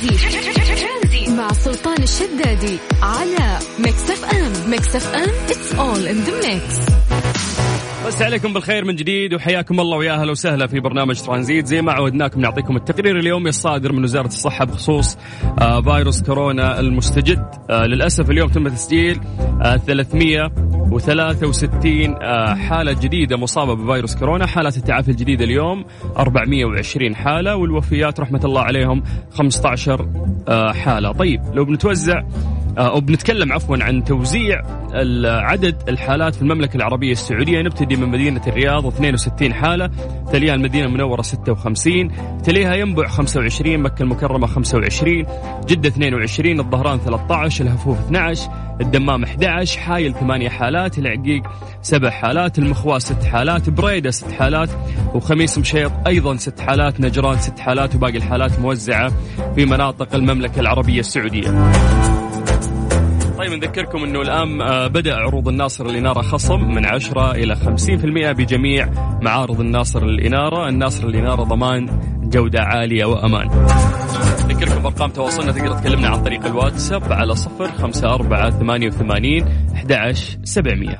ترانزي. مع سلطان الشدادي على Mix FM. Mix FM it's all in the mix مسا عليكم بالخير من جديد وحياكم الله ويا أهلا وسهلا في برنامج ترانزيت. زي ما عودناكم نعطيكم التقرير اليومي الصادر من وزارة الصحة بخصوص آه، فيروس كورونا المستجد. آه، للأسف اليوم تم تسجيل 363 آه، حالة جديدة مصابة بفيروس كورونا. حالات التعافي الجديدة اليوم 420 حالة والوفيات رحمة الله عليهم 15 حالة. طيب لو بنتوزع أو بنتكلم عفوا عن توزيع عدد الحالات في المملكة العربية السعودية. نبتدي من مدينة الرياض 62 حالة. تليها المدينة المنورة 56 تليها ينبع 25 مكة المكرمة 25 جدة 22 الظهران 13 الهفوف 12 الدمام 11 حايل 8 حالات العقيق 7 حالات المخواس 6 حالات بريدة 6 حالات وخميس مشيط أيضا 6 حالات نجران 6 حالات وباقي الحالات موزعة في مناطق المملكة العربية السعودية. طيب نذكركم إنه الآن آه، بدأ عروض الناصر للاناره خصم من 10 إلى 50% بجميع معارض الناصر للاناره، الناصر للاناره ضمان جودة عالية وأمان. نذكركم بأرقام تواصلنا تقدر تكلمنا عن طريق الواتساب على 0 5 4 88 11 700.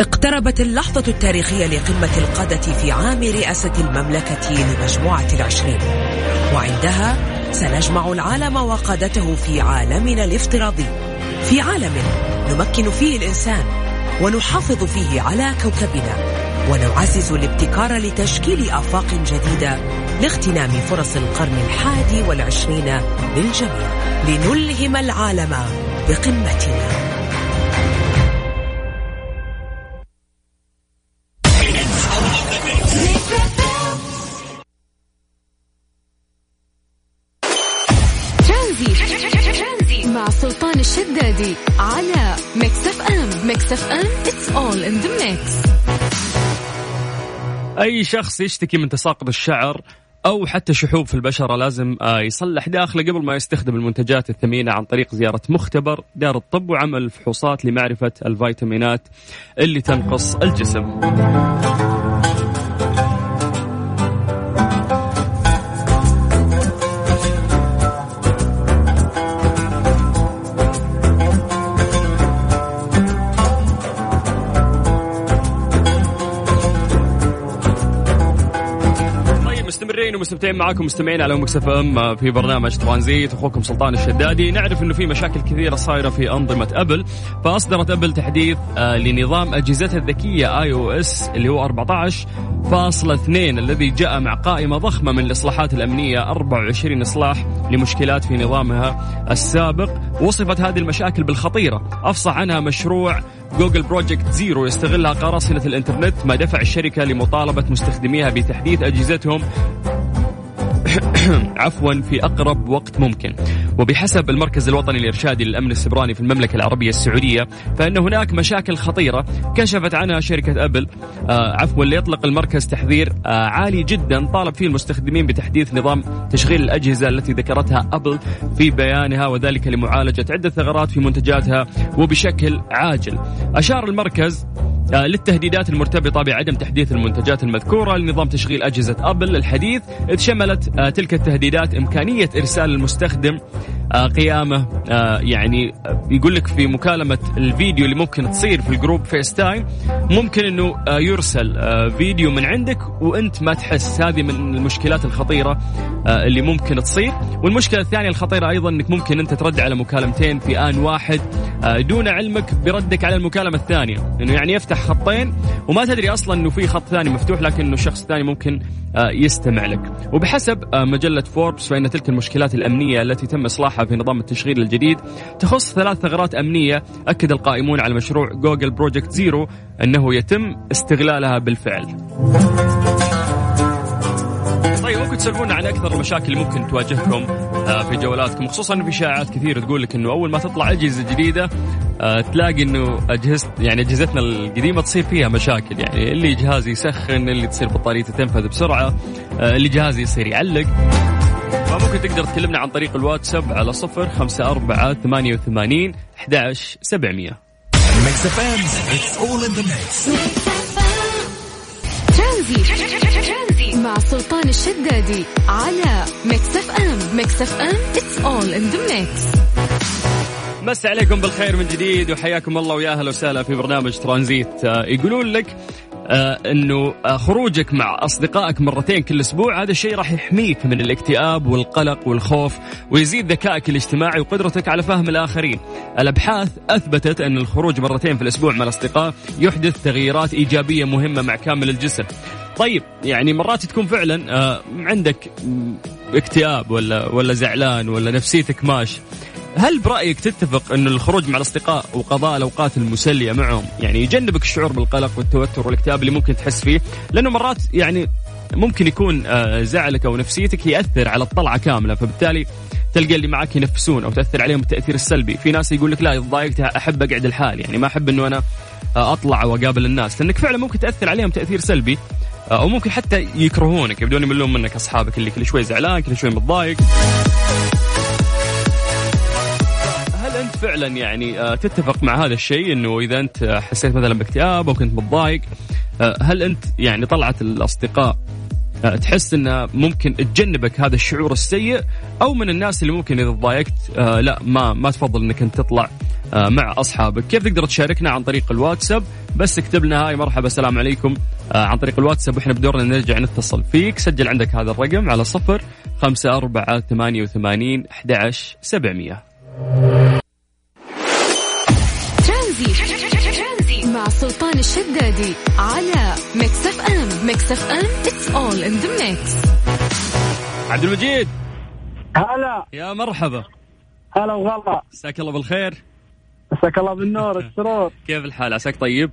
اقتربت اللحظة التاريخية لقمة القادة في عام رئاسة المملكة لمجموعة العشرين. وعندها سنجمع العالم وقادته في عالمنا الافتراضي. في عالم نمكن فيه الإنسان ونحافظ فيه على كوكبنا. ونعزز الابتكار لتشكيل آفاق جديدة لاغتنام فرص القرن الحادي والعشرين للجميع. لنلهم العالم بقمتنا. سلطان الشدادي على Mix FM Mix FM it's all in the mix أي شخص يشتكي من تساقط الشعر أو حتى شحوب في البشرة لازم آه، يصلح داخله قبل ما يستخدم المنتجات الثمينة عن طريق زيارة مختبر دار الطب وعمل فحوصات لمعرفة الفيتامينات اللي تنقص الجسم. مستمرين ومستمتعين معاكم مستمعين على Mix FM في برنامج ترانزيت اخوكم سلطان الشدادي. نعرف إنه في مشاكل كثيرة صايرة في أنظمة أبل. فأصدرت أبل تحديث آه، لنظام أجهزتها الذكية iOS اللي هو 14.2 الذي جاء مع قائمة ضخمة من الإصلاحات الأمنية 24 إصلاح لمشكلات في نظامها السابق. وصفت هذه المشاكل بالخطيرة. أفصح عنها مشروع Google Project Zero يستغلها قراصنة الإنترنت ما دفع الشركة لمطالبة مستخدميها بتحديث أجهزتهم. عفوا في أقرب وقت ممكن. وبحسب المركز الوطني الإرشادي للأمن السبراني في المملكة العربية السعودية فإن هناك مشاكل خطيرة كشفت عنها شركة أبل آه عفوا ليطلق المركز تحذير آه عالي جدا طالب فيه المستخدمين بتحديث نظام تشغيل الأجهزة التي ذكرتها أبل في بيانها وذلك لمعالجة عدة ثغرات في منتجاتها وبشكل عاجل. أشار المركز آه، للتهديدات المرتبطة بعدم تحديث المنتجات المذكورة لنظام تشغيل أجهزة أبل الحديث. إذ شملت آه، تلك التهديدات إمكانية إرسال المستخدم قيامة يعني يقول لك في مكالمة الفيديو اللي ممكن تصير في ال group FaceTime ممكن إنه يرسل فيديو من عندك وأنت ما تحس. هذه من المشكلات الخطيرة اللي ممكن تصير. والمشكلة الثانية الخطيرة أيضا إنك ممكن أنت ترد على مكالمتين في آن واحد دون علمك بردك على المكالمة الثانية. إنه يعني يفتح خطين وما تدري أصلا إنه في خط ثاني مفتوح لكن إنه الشخص الثاني ممكن آه، يستمع لك. وبحسب آه، مجلة فوربس فإن تلك المشكلات الأمنية التي تم إصلاحها في نظام التشغيل الجديد. تخص ثلاث ثغرات أمنية أكد القائمون على مشروع Google Project Zero أنه يتم استغلالها بالفعل. طيب ممكن تسولفونا عن أكثر المشاكل اللي ممكن تواجهكم آه، في جوالاتكم خصوصا في شائعات كثير تقول لك إنه أول ما تطلع أجهزة جديدة آه، تلاقي إنه أجهزة يعني أجهزتنا القديمة تصير فيها مشاكل. يعني اللي جهازي يسخن اللي تصير بطاريته تنفذ بسرعة آه، اللي جهازي يصير يعلق. فممكن تقدر تكلمنا عن طريق الواتساب على صفر خمسة أربعة ثمانية وثمانين أحد سبعمية. مع سلطان الشدادي على Mix FM Mix FM it's all in the mix مسا عليكم بالخير من جديد وحياكم الله ويا أهلا وسهلا في برنامج ترانزيت. آه، يقولون لك إنه آه خروجك مع أصدقائك مرتين كل أسبوع هذا الشيء راح يحميك من الاكتئاب والقلق والخوف ويزيد ذكائك الاجتماعي وقدرتك على فهم الآخرين. الأبحاث أثبتت أن الخروج مرتين في الأسبوع مع الأصدقاء يحدث تغييرات إيجابية مهمة مع كامل الجسم. طيب يعني مرات تكون فعلا آه عندك اكتئاب ولا ولا زعلان ولا نفسيتك ماش هل برأيك تتفق أن الخروج مع الأصدقاء وقضاء الأوقات المسلية معهم يعني يجنبك الشعور بالقلق والتوتر والاكتئاب اللي ممكن تحس فيه؟ لأنه مرات يعني ممكن يكون آه، زعلك أو نفسيتك يأثر على الطلعة كاملة فبالتالي تلقى اللي معك ينفسون أو تأثر عليهم التأثير السلبي. في ناس يقول لك لا إذا ضايقت أحب أقعد الحال يعني ما أحب إنه أنا آه، أطلع وأقابل الناس. لانك فعلا ممكن تأثر عليهم تأثير سلبي آه، أو ممكن حتى يكرهونك يبدون يملون منك أصحابك اللي كل شوي زعلان كل شوي متضايق. فعلا يعني آه، تتفق مع هذا الشيء إنه إذا أنت حسيت مثلا باكتئاب أو كنت متضايق آه، هل أنت يعني طلعت الأصدقاء آه، تحس انه ممكن تجنبك هذا الشعور السيء؟ أو من الناس اللي ممكن إذا تضايقت لا ما ما تفضل إنك أنت تطلع مع أصحابك. كيف تقدر تشاركنا عن طريق الواتساب؟ بس اكتب لنا hi مرحبا السلام عليكم عن طريق الواتساب. وإحنا بدورنا نرجع نتصل فيك. سجل عندك هذا الرقم على صفر خمسة أربعة ثمانية وثمانين أحد عشر سبعمية. سلطان الشدادي على Mix FM Mix FM it's all in the mix عبد المجيد. هلا. يا مرحبا. هلا وغلا. مساك الله بالخير. مساك الله بالنور السرور. كيف الحال؟ عساك طيب؟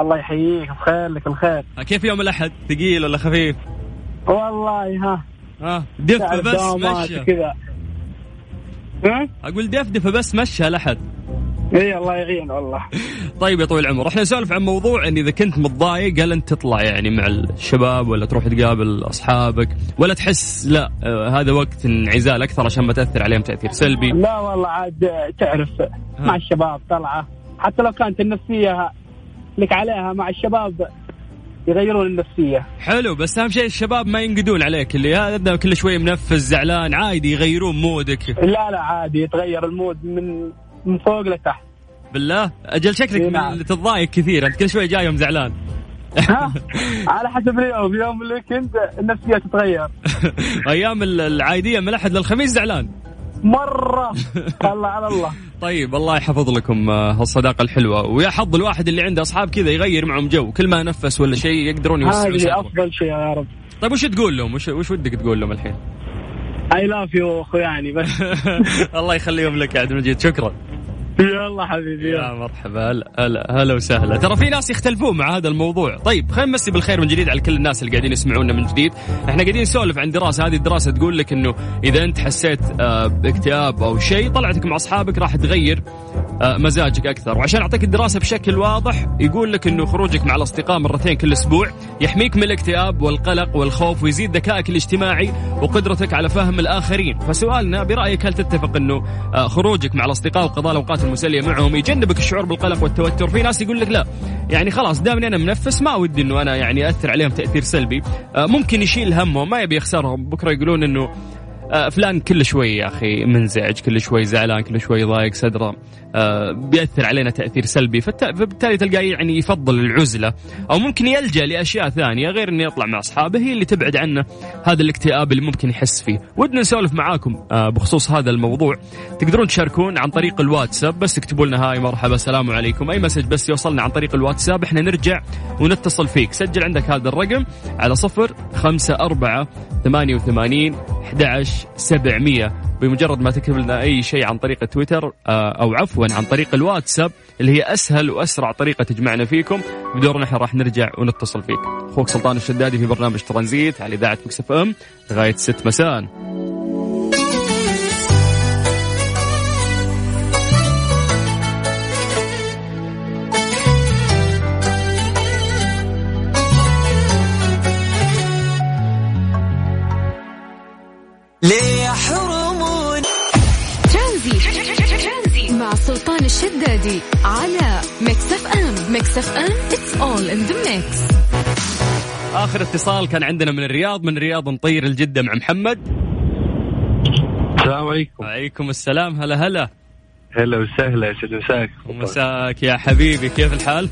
الله يحييك بخير لك الخير. كيف يوم الأحد؟ ثقيل ولا خفيف؟ والله ها. ها دفه بس مشى. كذا. أقول دفدفه بس مشى الأحد. إي الله يعين والله. طيب يا طويل العمر إحنا نسولف عن موضوع إن إذا كنت متضايق هل أنت تطلع يعني مع الشباب ولا تروح تقابل أصحابك؟ ولا تحس لا آه هذا وقت انعزال أكثر عشان ما تأثر عليهم تأثير سلبي؟ لا والله عاد تعرف مع الشباب طلعة. حتى لو كانت النفسية لك عليها مع الشباب يغيرون النفسية. حلو بس أهم شيء الشباب ما ينقدون عليك اللي هذا كل شوي منفس زعلان عادي يغيرون مودك. لا لا عادي يتغير المود من من فوق لتحت. بالله؟ أجل شكلك نعم. تتضايق كثير أنت كل شوي جاي يوم زعلان. على حسب اليوم. يوم اللي كنت النفسية تتغير. أيام العادية من الأحد للخميس زعلان. مرة. الله على الله. طيب الله يحفظ لكم آه، هالصداقة الحلوة. ويا حظ الواحد اللي عنده أصحاب كذا يغير معهم جو. كل ما نفس ولا شيء يقدرون يوسعوا هذه أفضل شيء يا رب. طيب وش تقول لهم؟ وش, وش ودك تقول لهم الحين؟ I love you أخوياني بس. الله يخليهم لك يا عبد المجيد. شكرا. يلا حبيبي يا مرحبا. هلا هلا وسهلا. ترى في ناس يختلفون مع هذا الموضوع. طيب خلينا نمسي بالخير من جديد على كل الناس اللي قاعدين يسمعونا من جديد. إحنا قاعدين نسولف عن دراسة. هذه الدراسة تقول لك إنه إذا أنت حسيت آه، باكتئاب أو شيء طلعتك مع أصحابك راح تغير آه، مزاجك أكثر. وعشان أعطيك الدراسة بشكل واضح يقول لك إنه خروجك مع الأصدقاء مرتين كل أسبوع يحميك من الاكتئاب والقلق والخوف ويزيد ذكائك الاجتماعي وقدرتك على فهم الآخرين. فسؤالنا برأيك هل تتفق إنه آه، خروجك مع الأصدقاء وقضاء الأوقات المسلية معهم يجنبك الشعور بالقلق والتوتر. في ناس يقول لك لا يعني خلاص دامني أنا منفس ما ودي إنه أنا يعني أثر عليهم تأثير سلبي. آه، ممكن يشيل همهم ما يبي يخسرهم. بكرة يقولون إنه فلان كل شوي يا أخي منزعج كل شوي زعلان كل شوي ضايق صدرة آه، بيأثر علينا تأثير سلبي. فبالتالي تلقاه يعني يفضل العزلة أو ممكن يلجأ لأشياء ثانية غير أنه يطلع مع أصحابه هي اللي تبعد عنه. هذا الاكتئاب اللي ممكن يحس فيه. ودنا نسولف معاكم آه، بخصوص هذا الموضوع. تقدرون تشاركون عن طريق الواتساب بس اكتبوا لنا هاي مرحبا السلام عليكم. أي مسج بس يوصلنا عن طريق الواتساب إحنا نرجع ونتصل فيك. سجل عندك هذا الرقم على صفر خمسة أربعة ثمانية وثمانين أحد سبعمية. بمجرد ما تكتب لنا أي شيء عن طريق تويتر آه، أو عفوا عن طريق الواتساب اللي هي أسهل وأسرع طريقة تجمعنا فيكم. بدورنا إحنا راح نرجع ونتصل فيك. أخوك سلطان الشدادي في برنامج ترانزيت على إذاعة مكسف إم لغاية 6 مساء. الشدادي على Mix FM Mix FM it's all in the mix. آخر اتصال كان عندنا من الرياض من الرياض نطير لجدة مع محمد. السلام عليكم. وعليكم السلام هلا هلا. هلا وسهلا يسعد مساك. مساك يا حبيبي كيف الحال؟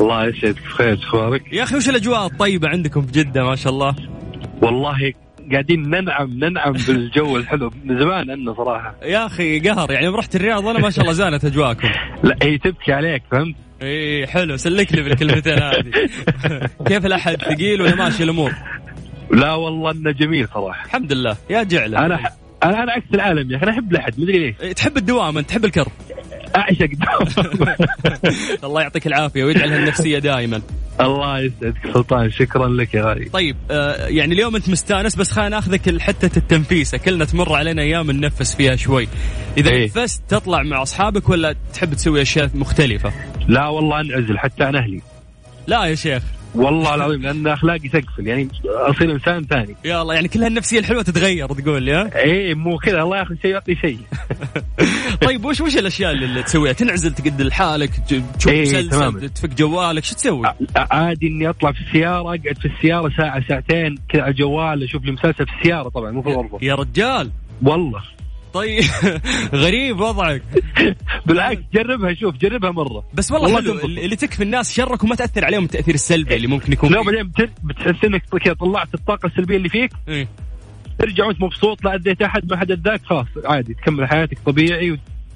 الله يسعدك بخير شو أخبارك؟ يا أخي وش الأجواء الطيبة عندكم في جدة ما شاء الله؟ والله قاعدين ننعم ننعم بالجو الحلو. من زمان عنا صراحة. يا أخي قهر يعني رحت الرياض أنا ما شاء الله زانت أجواءكم. لا هي تبكي عليك فهمت؟ إي حلو سلك لي بالكلمتين هذه. كيف الأحد ثقيل ولا ماشي الأمور؟ لا والله إنه جميل صراحة. الحمد لله. يا جعلة. أنا. أنا أنا عكس العالم يا أخي أنا أحب الأحد مدري ليش. تحب الدوام أنت تحب الكر. أعشق. الله يعطيك العافية ويجعلها النفسية دائما. الله يسعدك سلطان شكرا لك يا غالي. طيب آه يعني اليوم أنت مستأنس بس خلينا ناخذك حتة التنفيسه كلنا تمر علينا أيام ننفس فيها شوي. إذا إيه. نفست تطلع مع أصحابك ولا تحب تسوي أشياء مختلفة؟ لا والله انعزل حتى عن أهلي. لا يا شيخ. والله العظيم لأن أخلاقي تقفل يعني أصير إنسان ثاني. يا الله يعني كل هالنفسيه الحلوة تتغير تقول لي ها؟ إيه مو كذا الله ياخذ شيء يعطي شيء. طيب وش وش الأشياء اللي تسويها؟ تنعزل تقعد لحالك تشوف إيه، مسلسل. تفك جوالك شو تسوي؟ عادي إني أطلع في السيارة أقعد في السيارة ساعة ساعتين كذا على الجوال أشوف لي مسلسل في السيارة طبعا مو في الغرفة. يا رجال! والله. طيب غريب وضعك بالعكس جربها شوف جربها مرة بس والله, والله حلو. اللي تكفي الناس شرك وما تأثر عليهم التأثير السلبي اللي ممكن يكون فيه. بعدين بت- بتحس إنك كذا طلعت الطاقة السلبية اللي فيك إيه. ترجع وأنت مبسوط لا اذيت أحد ما حد اذاك خلاص عادي تكمل حياتك طبيعي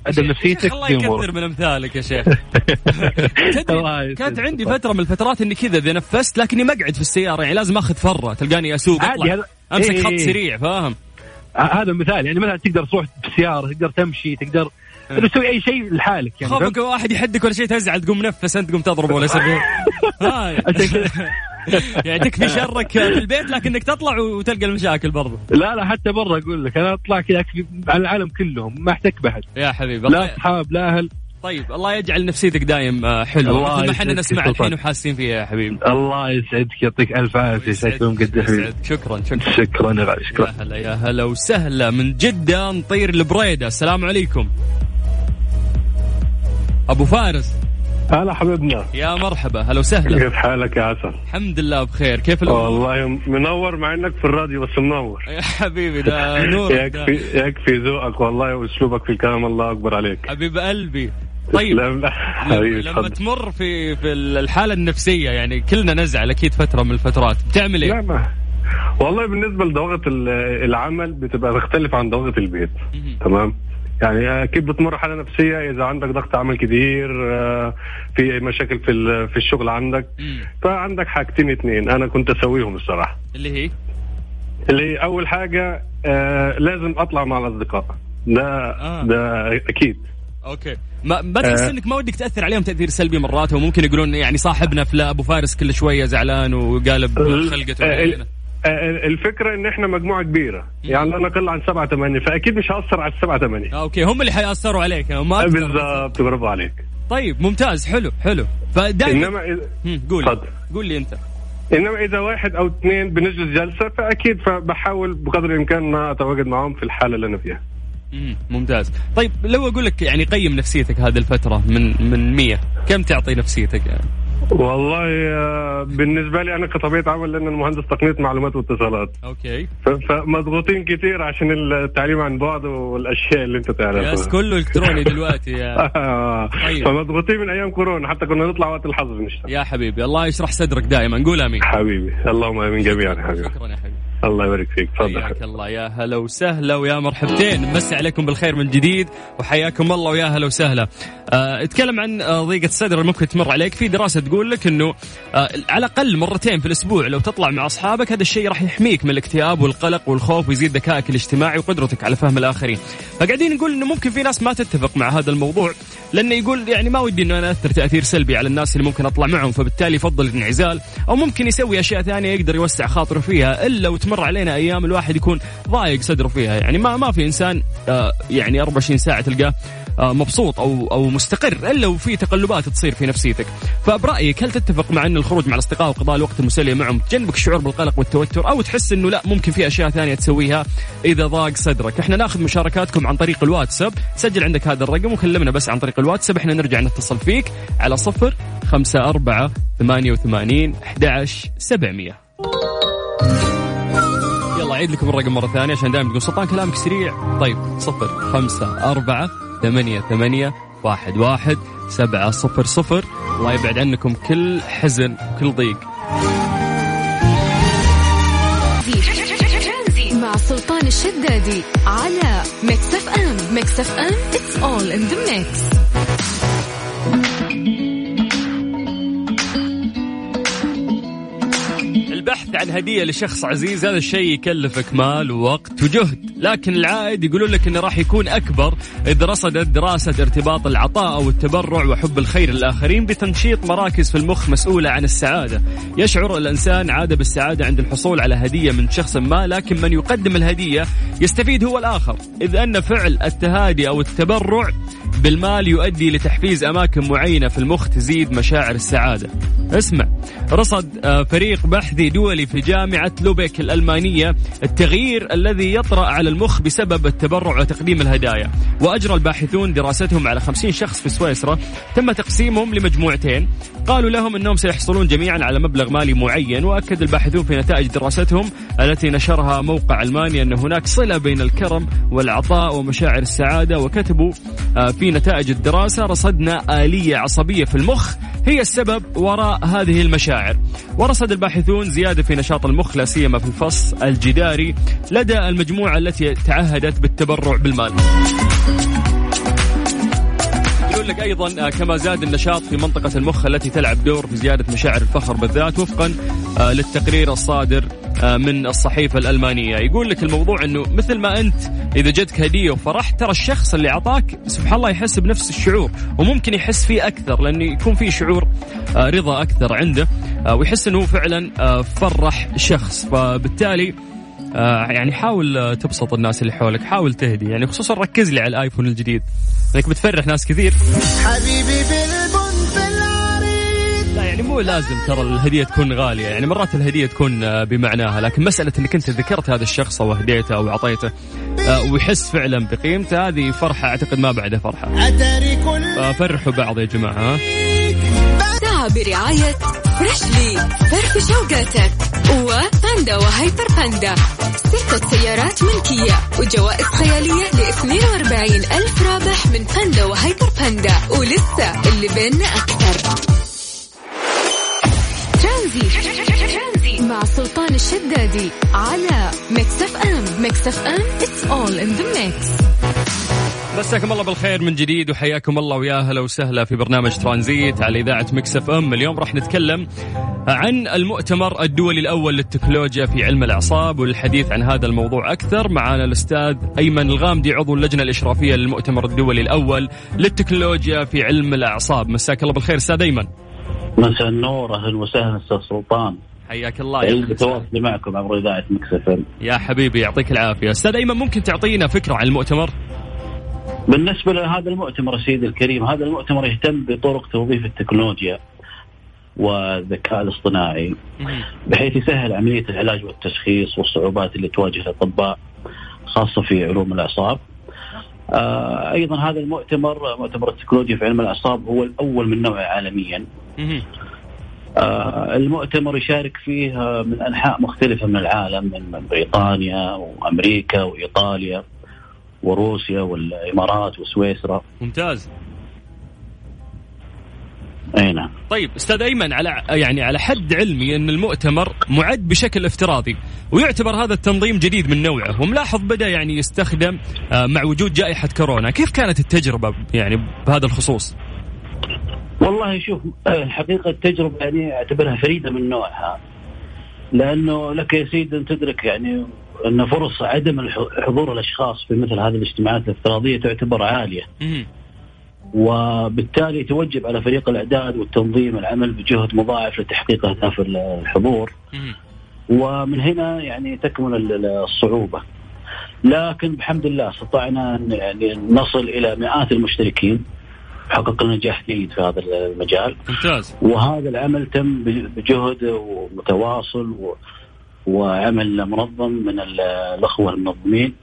وتقدم نفسيتك الله يكثر من أمثالك يا شيخ. كانت عندي فترة من الفترات إني كذا إذا نفست لكني مقعد في السيارة يعني لازم أخذ فرة تلقاني أسوق أطلع أمسك إيه، خط إيه. سريع فاهم هذا مثال يعني مثلا تقدر تروح بالسياره تقدر تمشي تقدر تقدر تسوي أي شيء لحالك يعني خوفك؟ واحد يحدك ولا شيء تزعل تقوم منفس أنت تقوم تضربه ولا هاي. عشان كذا يعني تكفي شرك في البيت لكنك تطلع وتلقى المشاكل برضو. لا لا حتى برا أقول لك أنا أطلع كذا أكفي على العالم كلهم ما أحتك بحد يا حبيبي. لا أصحاب لا أهل. طيب الله يجعل نفسيتك دايم آه، حلوة. الله مثل ما إحنا يسعدك نسمع الحين. وحاسين فيها يا حبيبي. الله يسعدك يعطيك ألف عافية. شكرا شكرا. شكرا يا غالي شكرا. يا هلا يا هلا وسهلا. من جدة نطير لبريدة السلام عليكم. أبو فارس. هلا حبيبنا. يا مرحبا. هلا وسهلا. كيف حالك يا عسل؟ الحمد لله بخير. كيف الأمور؟ والله منور مع إنك في الراديو بس منور. يا حبيبي ده نور. يكفي يكفي ذوقك والله وأسلوبك في الكلام الله أكبر عليك. حبيب قلبي. طيب. لا لا لما تفضل. تمر في في الحالة النفسية يعني كلنا نزعل أكيد فترة من الفترات بتعمل لا إيه؟ ما والله بالنسبة لضغط ال- العمل بتبقى تختلف عن ضغط البيت. تمام؟ يعني أكيد بتمر حالة نفسية إذا عندك ضغط عمل كتير آه، في مشاكل في في الشغل عندك. فعندك حاجتين اتنين أنا كنت أسويهم الصراحة. اللي هي؟ اللي أول حاجة آه لازم أطلع مع الأصدقاء. ده آه. ده أكيد. Okay. ما ما تحس آه. إنك ما ودك تأثر عليهم تأثير سلبي مرات؟ وممكن يقولون يعني صاحبنا فلا أبو فارس كل شوية زعلان وقالب خلقته علينا. آه، الفكرة إن إحنا مجموعة كبيرة. يعني لا نقل عن سبعة ثمانية فأكيد مش هأثر على السبعة ثمانية. آه، okay. هم اللي حيأثروا عليك ما أقدر. بالضبط. برافو عليك. طيب ممتاز. حلو حلو. فدائما إنما إذا- قول. قول لي أنت. إنما إذا واحد أو اثنين بنجلس جلسة فأكيد فبحاول بقدر الإمكان ما أتواجد معهم في الحالة اللي أنا فيها. مم، ممتاز. طيب لو أقول لك يعني قيم نفسيتك هذه الفترة من من 100 كم تعطي نفسيتك؟ يعني والله آه، بالنسبة لي أنا كطبيعة عمل لأن أنا مهندس تقنية معلومات واتصالات. أوكي. فمضغوطين كتير عشان التعليم عن بعد والأشياء اللي أنت تعرفها. ياس كله إلكتروني دلوقتي يا طيب. فمضغوطين من أيام كورونا حتى كنا نطلع وقت الحظر نشتغل يا حبيبي الله يشرح صدرك دائما. قول آمين. حبيبي اللهم آمين جميعا حبيبي. شكرا يا حبيبي. الله يبارك فيك تفضل. حياك الله يا هلا وسهلا ويا مرحبتين. نمسي عليكم بالخير من جديد وحياكم الله ويا هلا وسهلا. آه اتكلم عن آه ضيقة الصدر اللي ممكن تمر عليك. في دراسة تقول لك إنه آه على الأقل مرتين في الأسبوع لو تطلع مع أصحابك هذا الشيء راح يحميك من الاكتئاب والقلق والخوف ويزيد ذكائك الاجتماعي وقدرتك على فهم الآخرين. فقاعدين نقول إنه ممكن في ناس ما تتفق مع هذا الموضوع لأنه يقول يعني ما ودي إنه أنا أثر تأثير سلبي على الناس اللي ممكن أطلع معهم فبالتالي يفضل الانعزال أو ممكن يسوي أشياء ثانية يقدر يوسع خاطره فيها إلا وتمر علينا أيام الواحد يكون ضايق صدره فيها. يعني ما ما في إنسان آه يعني 24 ساعة تلقاه آه مبسوط أو أو مستقر إلا وفي تقلبات تصير في نفسيتك. فبرأيك هل تتفق مع أن الخروج مع الأصدقاء وقضاء الوقت المسلي معهم تجنبك الشعور بالقلق والتوتر أو تحس إنه لا ممكن في أشياء ثانية تسويها إذا ضاق صدرك؟ إحنا ناخذ مشاركاتكم عن طريق الواتساب. سجل عندك هذا الرقم وكلمنا بس عن طريق الواتساب. إحنا نرجع نتصل فيك على صفر خمسة أربعة ثمانية وثمانين أحد سبعمية. يلا عيد لكم الرقم مرة ثانية عشان دائما تقول سلطان كلامك سريع. طيب صفر خمسة أربعة ثمانية ثمانية واحد واحد سبعة صفر صفر. الله يبعد عنكم كل حزن وكل ضيق. مع سلطان الشدادي على Mix FM. Mix FM it's all in the mix. البحث عن هدية لشخص عزيز. هذا الشيء يكلفك مال ووقت وجهد. لكن العائد يقولون لك إنه راح يكون أكبر اذا رصدت دراسة ارتباط العطاء أو التبرع وحب الخير للآخرين بتنشيط مراكز في المخ مسؤولة عن السعادة. يشعر الإنسان عادة بالسعادة عند الحصول على هدية من شخص ما لكن من يقدم الهدية يستفيد هو الآخر. إذ أن فعل التهادي أو التبرع بالمال يؤدي لتحفيز أماكن معينة في المخ تزيد مشاعر السعادة. اسمع. رصد آه، فريق بحثي دولي في جامعة لوبيك الألمانية التغيير الذي يطرأ على المخ بسبب التبرع وتقديم الهدايا. وأجرى الباحثون دراستهم على 50 شخص في سويسرا. تم تقسيمهم لمجموعتين. قالوا لهم أنهم سيحصلون جميعا على مبلغ مالي معين وأكد الباحثون في نتائج دراستهم التي نشرها موقع ألماني أن هناك صلة بين الكرم والعطاء ومشاعر السعادة وكتبوا آه، في نتائج الدراسة رصدنا آلية عصبية في المخ هي السبب وراء هذه المشاعر. ورصد الباحثون زيادة في نشاط المخ لا سيما في الفص الجداري لدى المجموعة التي تعهدت بالتبرع بالمال. أيضا آه، كما زاد النشاط في منطقة المخ التي تلعب دور في زيادة مشاعر الفخر بالذات وفقا آه، للتقرير الصادر آه، من الصحيفة الألمانية. يقول لك الموضوع إنه مثل ما أنت إذا جتك هدية وفرحت ترى الشخص اللي أعطاك سبحان الله يحس بنفس الشعور وممكن يحس فيه أكثر لأنه يكون في شعور رضا أكثر عنده ويحس إنه فعلا فرح شخص. فبالتالي يعني حاول آه، تبسط الناس اللي حولك حاول تهدي يعني خصوصا ركز لي على الآيفون الجديد. لانك بتفرح ناس كثير. حبيبي بالبن في العريض لا يعني مو لازم ترى الهدية تكون غالية يعني مرات الهدية تكون آه، بمعناها لكن مسألة إنك أنت ذكرت هذا الشخص أو هديته أو أعطيته آه ويحس فعلا بقيمته هذه فرحة أعتقد ما بعدها فرحة. فرحوا بعض يا جماعة. ساعة برعاية فريشلي فرفش أوقاتك وباندا وهيبر باندا. ستة سيارات ملكية وجوائز خيالية ل 42 ألف رابح من باندا وهيبر باندا. ولسه اللي بيننا أكثر. ترانزيت. مع سلطان الشدادي على Mix FM. Mix FM it's all in the mix. مساكم الله بالخير من جديد وحياكم الله ويا أهلا وسهلا في برنامج ترانزيت على إذاعة Mix FM. اليوم راح نتكلم عن المؤتمر الدولي الأول للتكنولوجيا في علم الأعصاب والحديث عن هذا الموضوع أكثر. معنا الأستاذ أيمن الغامدي عضو اللجنة الإشرافية للمؤتمر الدولي الأول للتكنولوجيا في علم الأعصاب. مساك الله بالخير أستاذ أيمن. مساء النور أهلا وسهلا أستاذ سلطان. حياك الله سعيد بتواصلي معكم عبر إذاعة Mix FM. يا حبيبي يعطيك العافية. أستاذ أيمن ممكن تعطينا فكرة عن المؤتمر؟ بالنسبة لهذا المؤتمر السيد الكريم هذا المؤتمر يهتم بطرق توظيف التكنولوجيا والذكاء الاصطناعي بحيث يسهل عملية العلاج والتشخيص والصعوبات اللي تواجه الأطباء خاصة في علوم الأعصاب. آه أيضا هذا المؤتمر مؤتمر التكنولوجيا في علم الأعصاب هو الأول من نوعه عالميا. آه المؤتمر يشارك فيه من أنحاء مختلفة من العالم من بريطانيا وأمريكا وإيطاليا وروسيا والإمارات وسويسرا. ممتاز. أي نعم. طيب أستاذ أيمن على يعني على حد علمي أن المؤتمر معد بشكل افتراضي ويعتبر هذا التنظيم جديد من نوعه وملاحظ بدأ يعني يستخدم آه، مع وجود جائحة كورونا. كيف كانت التجربة يعني بهذا الخصوص؟ والله شوف الحقيقة التجربة يعني أعتبرها فريدة من نوعها لأنه لك يا سيدي أن تدرك يعني أن فرص عدم حضور الأشخاص في مثل هذه الاجتماعات الافتراضية تعتبر عالية. وبالتالي يتوجب على فريق الأعداد والتنظيم العمل بجهد مضاعف لتحقيق أهداف الحضور. ومن هنا يعني تكمن الصعوبة. لكن بحمد الله استطعنا يعني نصل إلى مئات المشتركين حققنا نجاح جيد في هذا المجال ممتاز وهذا العمل تم بجهد ومتواصل وعمل منظم من الأخوة المنظمين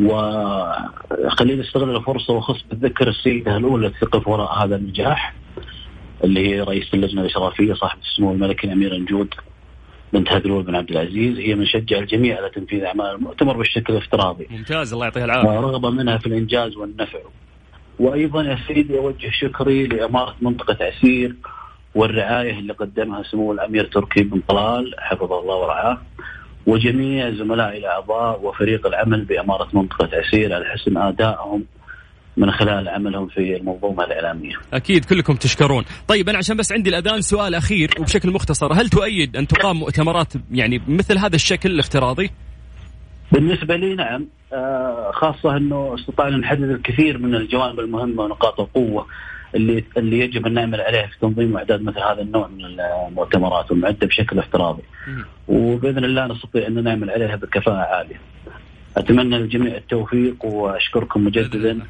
وخليني استغل الفرصة وخص بتذكر السيدة الأولى التي تقف وراء هذا النجاح اللي هي رئيس اللجنة الإشرافية صاحبه السمو الملكي الأمير نجود بنت هدلول بن عبد العزيز هي من شجع الجميع على تنفيذ أعمال المؤتمر بالشكل الافتراضي. ممتاز الله يعطيها العافية. رغبه منها في الإنجاز والنفع. وأيضا يا سيدي أوجه شكري لإمارة منطقة عسير والرعاية اللي قدمها سمو الأمير تركي بن طلال حفظه الله ورعاه وجميع زملائي الأعضاء وفريق العمل بأمارة منطقة عسير على حسن أدائهم من خلال عملهم في المنظومة الإعلامية. أكيد كلكم تشكرون، طيب أنا عشان بس عندي الاذان سؤال أخير وبشكل مختصر، هل تؤيد أن تقام مؤتمرات يعني بمثل هذا الشكل الافتراضي؟ بالنسبة لي نعم آه خاصة إنه استطعنا نحدد الكثير من الجوانب المهمة ونقاط القوة اللي اللي يجب أن نعمل عليها في تنظيم وإعداد مثل هذا النوع من المؤتمرات والمعدة بشكل افتراضي. وبإذن الله نستطيع أن نعمل عليها بكفاءة عالية. أتمنى للجميع التوفيق وأشكركم مجددا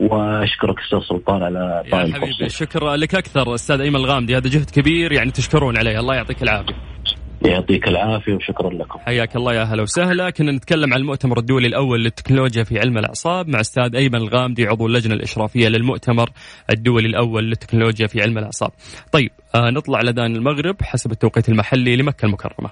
وأشكرك أستاذ سلطان على يا حبيبي الشكر لك أكثر أستاذ أيمن الغامدي. هذا جهد كبير يعني تشكرون عليه. الله يعطيك العافية. يعطيك العافية وشكرا لكم. حياك الله يا هلا وسهلا، كنا نتكلم عن المؤتمر الدولي الأول للتكنولوجيا في علم الأعصاب مع أستاذ أيمن الغامدي عضو اللجنة الإشرافية للمؤتمر الدولي الأول للتكنولوجيا في علم الأعصاب. طيب آه نطلع لدان المغرب حسب التوقيت المحلي لمكة المكرمة.